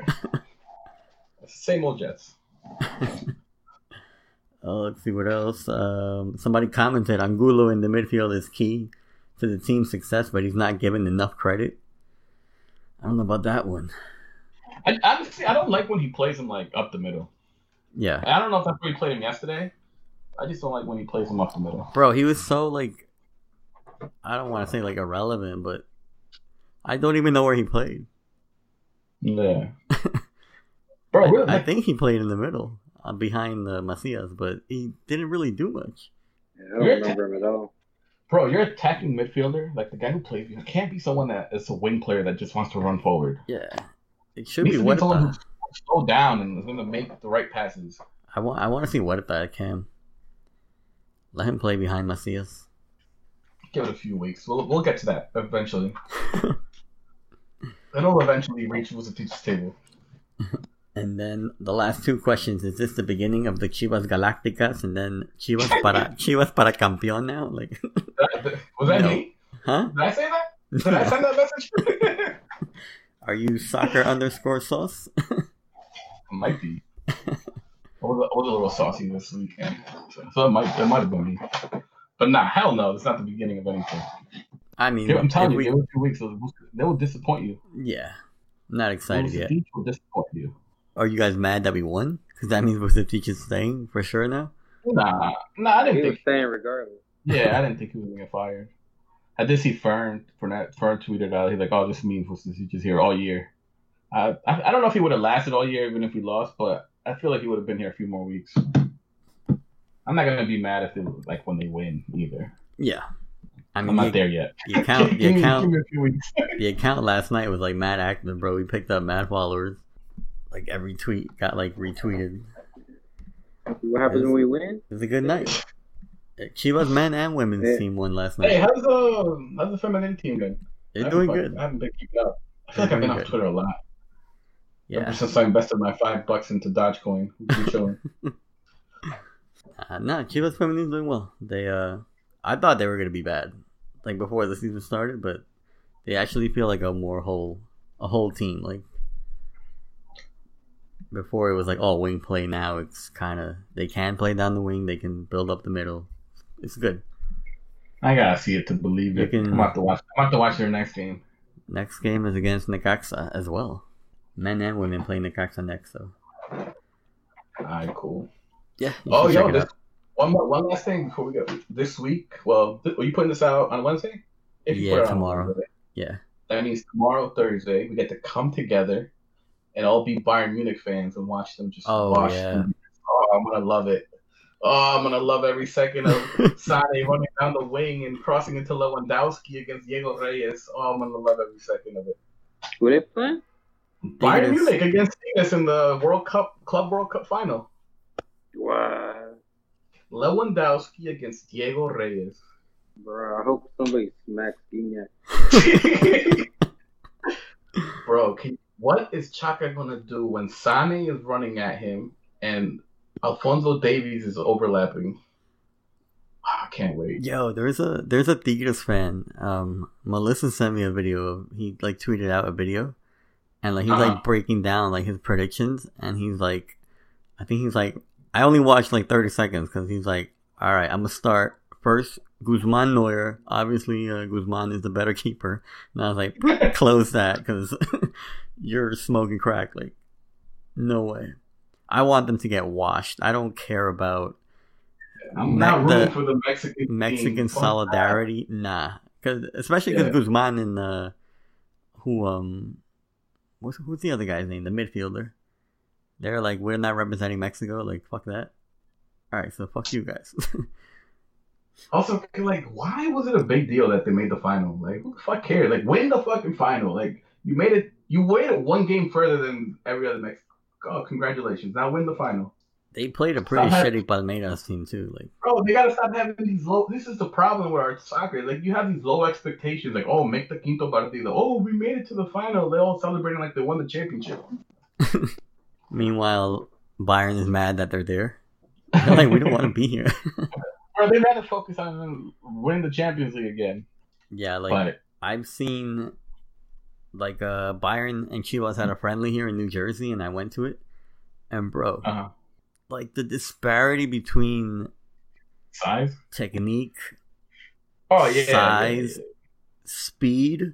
Same old Jets. Oh, let's see what else. Um, somebody commented Angulo in the midfield is key to the team's success, but he's not given enough credit. I don't know about that one. I, honestly, I don't like when he plays him like up the middle. Yeah, I don't know if that's where he played him yesterday. I just don't like when he plays him up the middle. bro, he was so like, I don't want to say like irrelevant, but I don't even know where he played. Yeah. Bro, really, I, I think he played in the middle, uh, behind uh, Macias, but he didn't really do much. Yeah, I don't remember him at all. Bro, you're attacking midfielder. Like the guy who plays, you can't be someone that is a wing player that just wants to run forward. Yeah, it should be be someone who's slow down and is going to make the right passes. I want, I want to see Huerta that Cam. Let him play behind Macias. Give it a few weeks. We'll we'll get to that eventually. It'll eventually reach Vucetich's table. And then the last two questions: Is this the beginning of the Chivas Galácticas, and then Chivas para Chivas para campeón now? Like, was that No. me? huh? Did I say that? Did I send that message? Are you soccer underscore sauce? might be. I was, I was a little saucy this weekend, so, so it might it might have been me. But nah, hell no, it's not the beginning of anything. I mean, I'm telling you, we- give two weeks, they'll- disappoint you. yeah, I'm not excited yet. Vucetich will disappoint you. Are you guys mad that we won? Because that means Vucetich is staying for sure now. Nah, nah, I didn't was think. staying regardless. Yeah, I didn't think he was gonna get fired. I did see Fern Fern, Fern tweeted out. He's like, "Oh, this means Vucetich just here all year." I, I I don't know if he would have lasted all year even if we lost, but I feel like he would have been here a few more weeks. I'm not gonna be mad if it like when they win either. Yeah, I I'm not the, there yet. the account, the give, me, account, give me a few weeks. the account last night was like mad active, bro. We picked up mad followers. Like every tweet got like retweeted. What happens when we win? It was a good night. Chivas men and women's Yeah. team won last night. hey, how's the how's the feminine team going? I They're doing fucking- good. I haven't been keeping up. I feel They're I've been doing off. Twitter a lot. Yeah. Ever since I invested my five bucks into Dogecoin, we've chilling. Uh, no, Chivas Femenine's doing well. They, uh, I thought they were gonna be bad, like before the season started, but they actually feel like a more whole, a whole team. Like before, it was like all wing play. Now it's kind of they can play down the wing. They can build up the middle. It's good. I gotta see it to believe it. can- I'm about to watch. I'm about to watch their next game. Next game is against Necaxa as well. Men and women play Necaxa next, so Alright, cool. yeah. Oh, yo, this, one more, one last thing before we go. This week, well, th- are you putting this out on Wednesday? If Yeah, put it out on tomorrow. Wednesday. Yeah, That means tomorrow, Thursday, we get to come together and all be Bayern Munich fans and watch them just Oh, wash. yeah. them. Oh, I'm gonna love it. Oh, I'm gonna love every second of Sane running down the wing and crossing into Lewandowski against Diego Reyes. Oh, I'm gonna love every second of it. Who they playing? Bayern Tigres. Munich against Tigres in the World Cup Club World Cup final. Wow. Lewandowski against Diego Reyes. Bro, I hope somebody smacks Gignac. Bro, can, what is Chaka gonna do when Sane is running at him and Alphonso Davies is overlapping? Ah, I can't wait. Yo, there's a there's a Tigres fan. Um, Melissa sent me a video of he like tweeted out a video, and like he's Uh-huh. like breaking down like his predictions, and he's like, I think he's like, I only watched like 30 seconds because he's like, all right, I'm gonna start first. Guzman Neuer, obviously uh, Guzman is the better keeper, and I was like, close that because you're smoking crack. Like, no way. I want them to get washed. I don't care about I'm not Me- rooting for the Mexican. Mexican solidarity, nah. Cause especially because Yeah. Guzman and uh, who um, what's who's the other guy's name? The midfielder. They're like, we're not representing Mexico. Like, fuck that. All right, so fuck you guys. Also, like, why was it a big deal that they made the final? Like, who the fuck cares? Like, win the fucking final. Like, you made it. You waited one game further than every other Mexico. Oh, congratulations! Now win the final. They played a pretty Stop shitty Palmeiras team too. Like, Bro, they gotta stop having these low. This is the problem with our soccer. Like you have these low expectations. Like, oh, make the quinto partido. Oh, we made it to the final. They're all celebrating like they won the championship. meanwhile, Bayern is mad that they're there. They're like, we don't want to be here. Or they rather focus on winning the Champions League again. yeah, like but I've seen like uh Bayern and Chivas had a friendly here in New Jersey and I went to it. And bro, uh-huh. like the disparity between size. technique, Oh yeah, Size. yeah, speed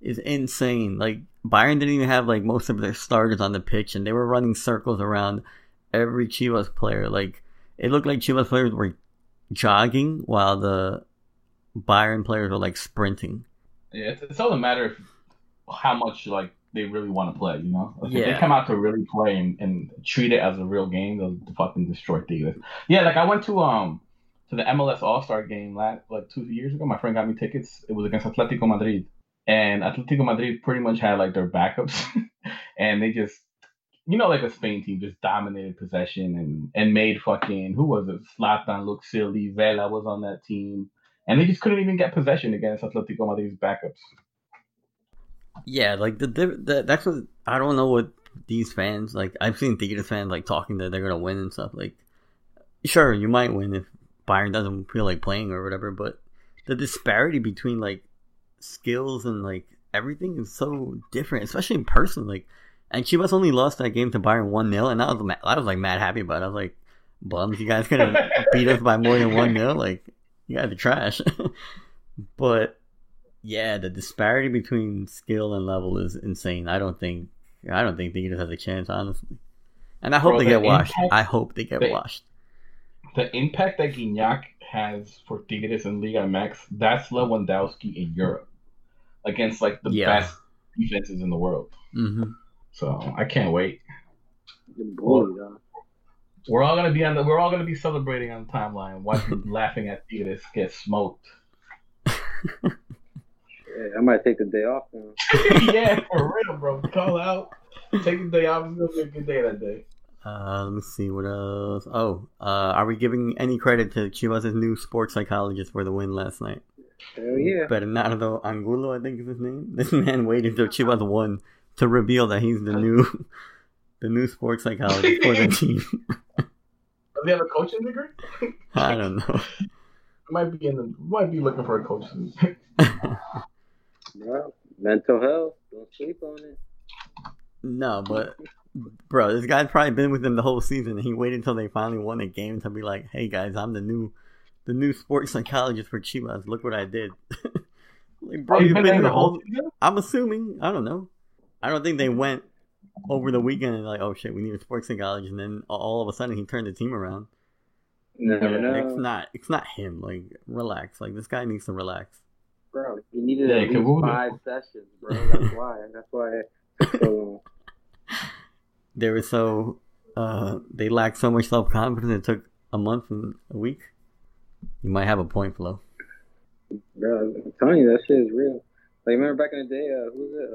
is insane. Like Bayern didn't even have like most of their starters on the pitch and they were running circles around every Chivas player. Like it looked like Chivas players were jogging while the Bayern players were like sprinting. Yeah, it's all a matter of how much like they really want to play. You know, like, if they come out to really play and, and treat it as a real game, they'll fucking destroy Tigres. Yeah, like I went to um to the MLS All Star game last like two years ago. My friend got me tickets. It was against Atletico Madrid, and Atletico Madrid pretty much had like their backups, and they just. You know, like a Spain team just dominated possession and, and made fucking who was it? Zlatan look silly. Vela was on that team, and they just couldn't even get possession against Atletico Madrid's backups. Yeah, like the, the that's what I don't know what these fans like. I've seen Tigres fans like talking that they're gonna win and stuff. Like, sure, you might win if Bayern doesn't feel like playing or whatever, but the disparity between like skills and like everything is so different, especially in person. Like, and Chivas only lost that game to Bayern one 0 and I was ma- I was like mad happy about. it. I was like, bums, you guys gonna beat us by more than one 0 Like, you guys are trash. but yeah, the disparity between skill and level is insane. I don't think I don't think Tigres has a chance, honestly. And I hope Bro, they the get washed. impact- I hope they get the- washed. the impact that Gignac has for Tigres and Liga MX, that's Lewandowski in Europe against like the Yeah. best defenses in the world. hmm So I can't wait. The bully. We're all gonna be on the. We're all gonna be celebrating on the timeline, watching, laughing at Tigres get smoked. Yeah, I might take the day off now. yeah, for real, bro. Call out. Take the day off. It's gonna be a good day that day. Uh, let me see what else. Oh, uh, are we giving any credit to Chivas' new sports psychologist for the win last night? Hell yeah. Bernardo Angulo, I think is his name. This man waited until Chivas won to reveal that he's the new, the new sports psychologist for the team. Does he have a coaching degree? I don't know. Might be in the. Might be looking for a coaching. Bro, mental health. Don't sleep on it. No, but bro, this guy's probably been with them the whole season. He waited until they finally won a game to be like, "Hey guys, I'm the new, the new sports psychologist for Chivas. Look what I did." like, bro, Oh, you've been been the whole season? I'm assuming. I don't know. I don't think they went over the weekend and like, oh shit, we need a sports psychologist, and then all of a sudden he turned the team around. You never Yeah, It's not. It's not him. Like, relax. Like this guy needs to relax. Bro, he needed Yeah, at 'cause least what was five sessions, bro. That's why. That's why it took so long. They were so. Uh, they lacked so much self confidence. It took a month and a week. You might have a point, Flo. Bro, I'm telling you, that shit is real. Like, remember back in the day, uh, who was it?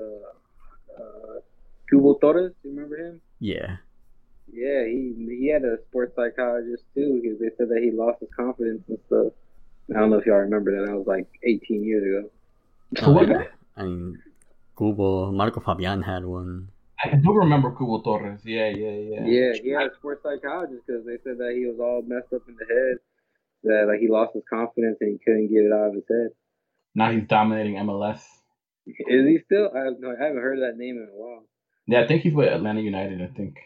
Uh, uh, Cubo Torres, you remember him? Yeah. Yeah, he he had a sports psychologist too because they said that he lost his confidence and stuff. I don't know if y'all remember that. That was like 18 years ago. Who was Uh. I mean, Google Marco Fabian had one. I do remember Cubo Torres. Yeah, yeah, yeah. Yeah, he had a sports psychologist because they said that he was all messed up in the head, that like he lost his confidence and he couldn't get it out of his head. Now he's dominating MLS. Is he still? I, have no, I haven't heard that name in a while. Yeah, I think he's with Atlanta United. I think.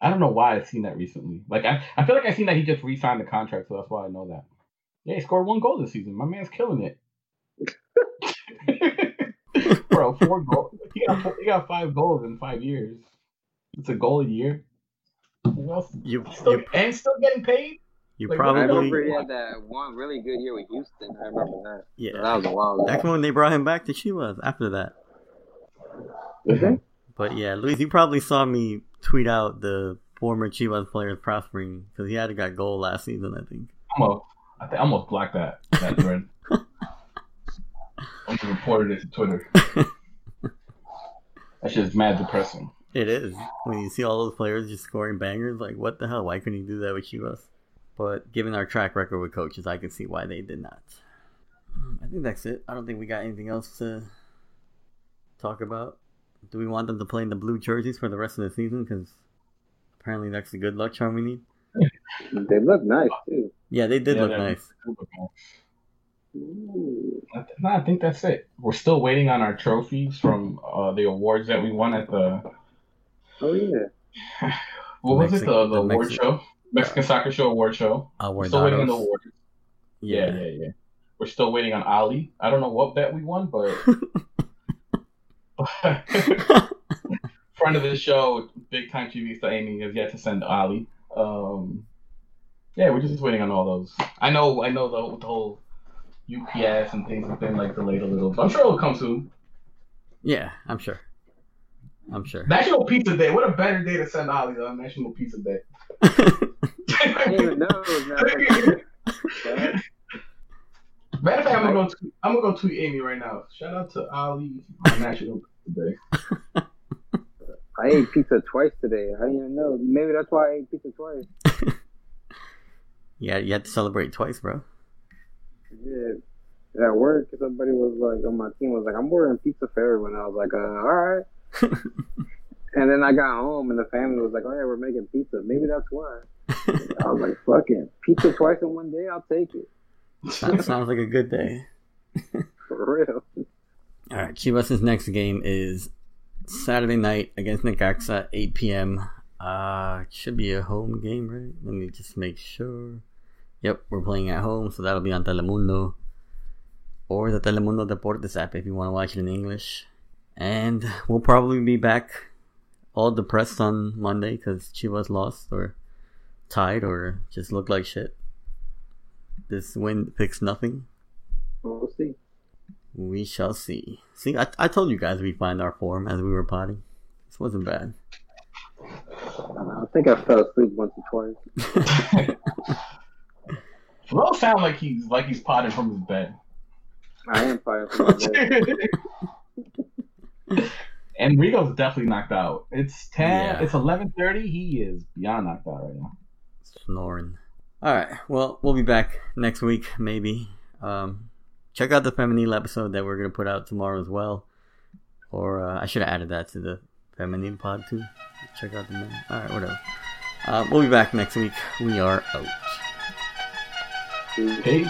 I don't know why I've seen that recently. Like I, I feel like I seen that he just re-signed the contract, so that's why I know that. Yeah, he scored one goal this season. My man's killing it. Bro, four goals. He got he got five goals in five years. It's a goal a year. Who else? You Still, you, and still getting paid. you like, I remember probably he had that one really good year with Houston. I remember that. yeah. That was a while ago. That's when they brought him back to Chivas. After that, Mhm. but yeah, Luis, you probably saw me tweet out the former Chivas players prospering because he had a got goal last season. I think. Almost, I think I almost blocked that that thread. I reported it to Twitter. That shit is mad depressing. It is when you see all those players just scoring bangers. Like, what the hell? Why couldn't you do that with Chivas? But given our track record with coaches, I can see why they did not. Um, I think that's it. I don't think we got anything else to talk about. Do we want them to play in the blue jerseys for the rest of the season? Because apparently that's the good luck charm we need. They look nice too. Yeah, they did Yeah, look nice. I th- No, I think that's it. We're still waiting on our trophies from uh, the awards that we won at the Oh yeah. what was it the, the, the award Mexi- show Mexican Soccer Show award show. We're still waiting on the daughters. awards. Yeah, Yeah. yeah, yeah. We're still waiting on Ali. I don't know what bet we won, but friend of the show, big time TV star Amy has yet to send Ali. Um, yeah, we're just waiting on all those. I know, I know the, the whole UPS and things have been like delayed a little, but I'm sure it'll come soon. yeah, I'm sure. I'm sure. National Pizza Day. What a better day to send Ali on National Pizza Day. I didn't even know it was that. Matter of fact, I'm gonna go. Tweet, I'm gonna go tweet Amy right now. Shout out to Ali on National Pizza Day. I ate pizza twice today. I didn't even know. Maybe that's why I ate pizza twice. yeah, you had to celebrate twice, bro. Yeah. At work, somebody was like on my team was like, "I'm ordering pizza for everyone." I was like, uh, "All right." And then I got home, and the family was like, "Oh yeah, we're making pizza. Maybe that's why." I was like, "Fucking pizza twice in one day. I'll take it That sounds like a good day. for real." All right, Chivas' next game is Saturday night against Necaxa, 8 p.m. Uh, should be a home game, right? Let me just make sure. Yep, we're playing at home, so that'll be on Telemundo or the Telemundo Deportes app if you want to watch it in English. And we'll probably be back all depressed on Monday because Chivas lost or tied or just looked like shit. This win picks nothing. We'll see. We shall see. See, I, I told you guys we find our form as we were potting. This wasn't bad. I think I fell asleep once or twice. Flo sound like he's like he's potting from his bed. I am probably from my bed. and Rigo's definitely knocked out. It's ten. Yeah. It's eleven thirty. He is beyond knocked out right now. Snoring. All right. Well, we'll be back next week, maybe. Um, check out the Feminine episode that we're gonna put out tomorrow as well. Or uh, I should have added that to the Feminine pod too. Check out the men. All right, whatever. Uh, we'll be back next week. We are out. Hey.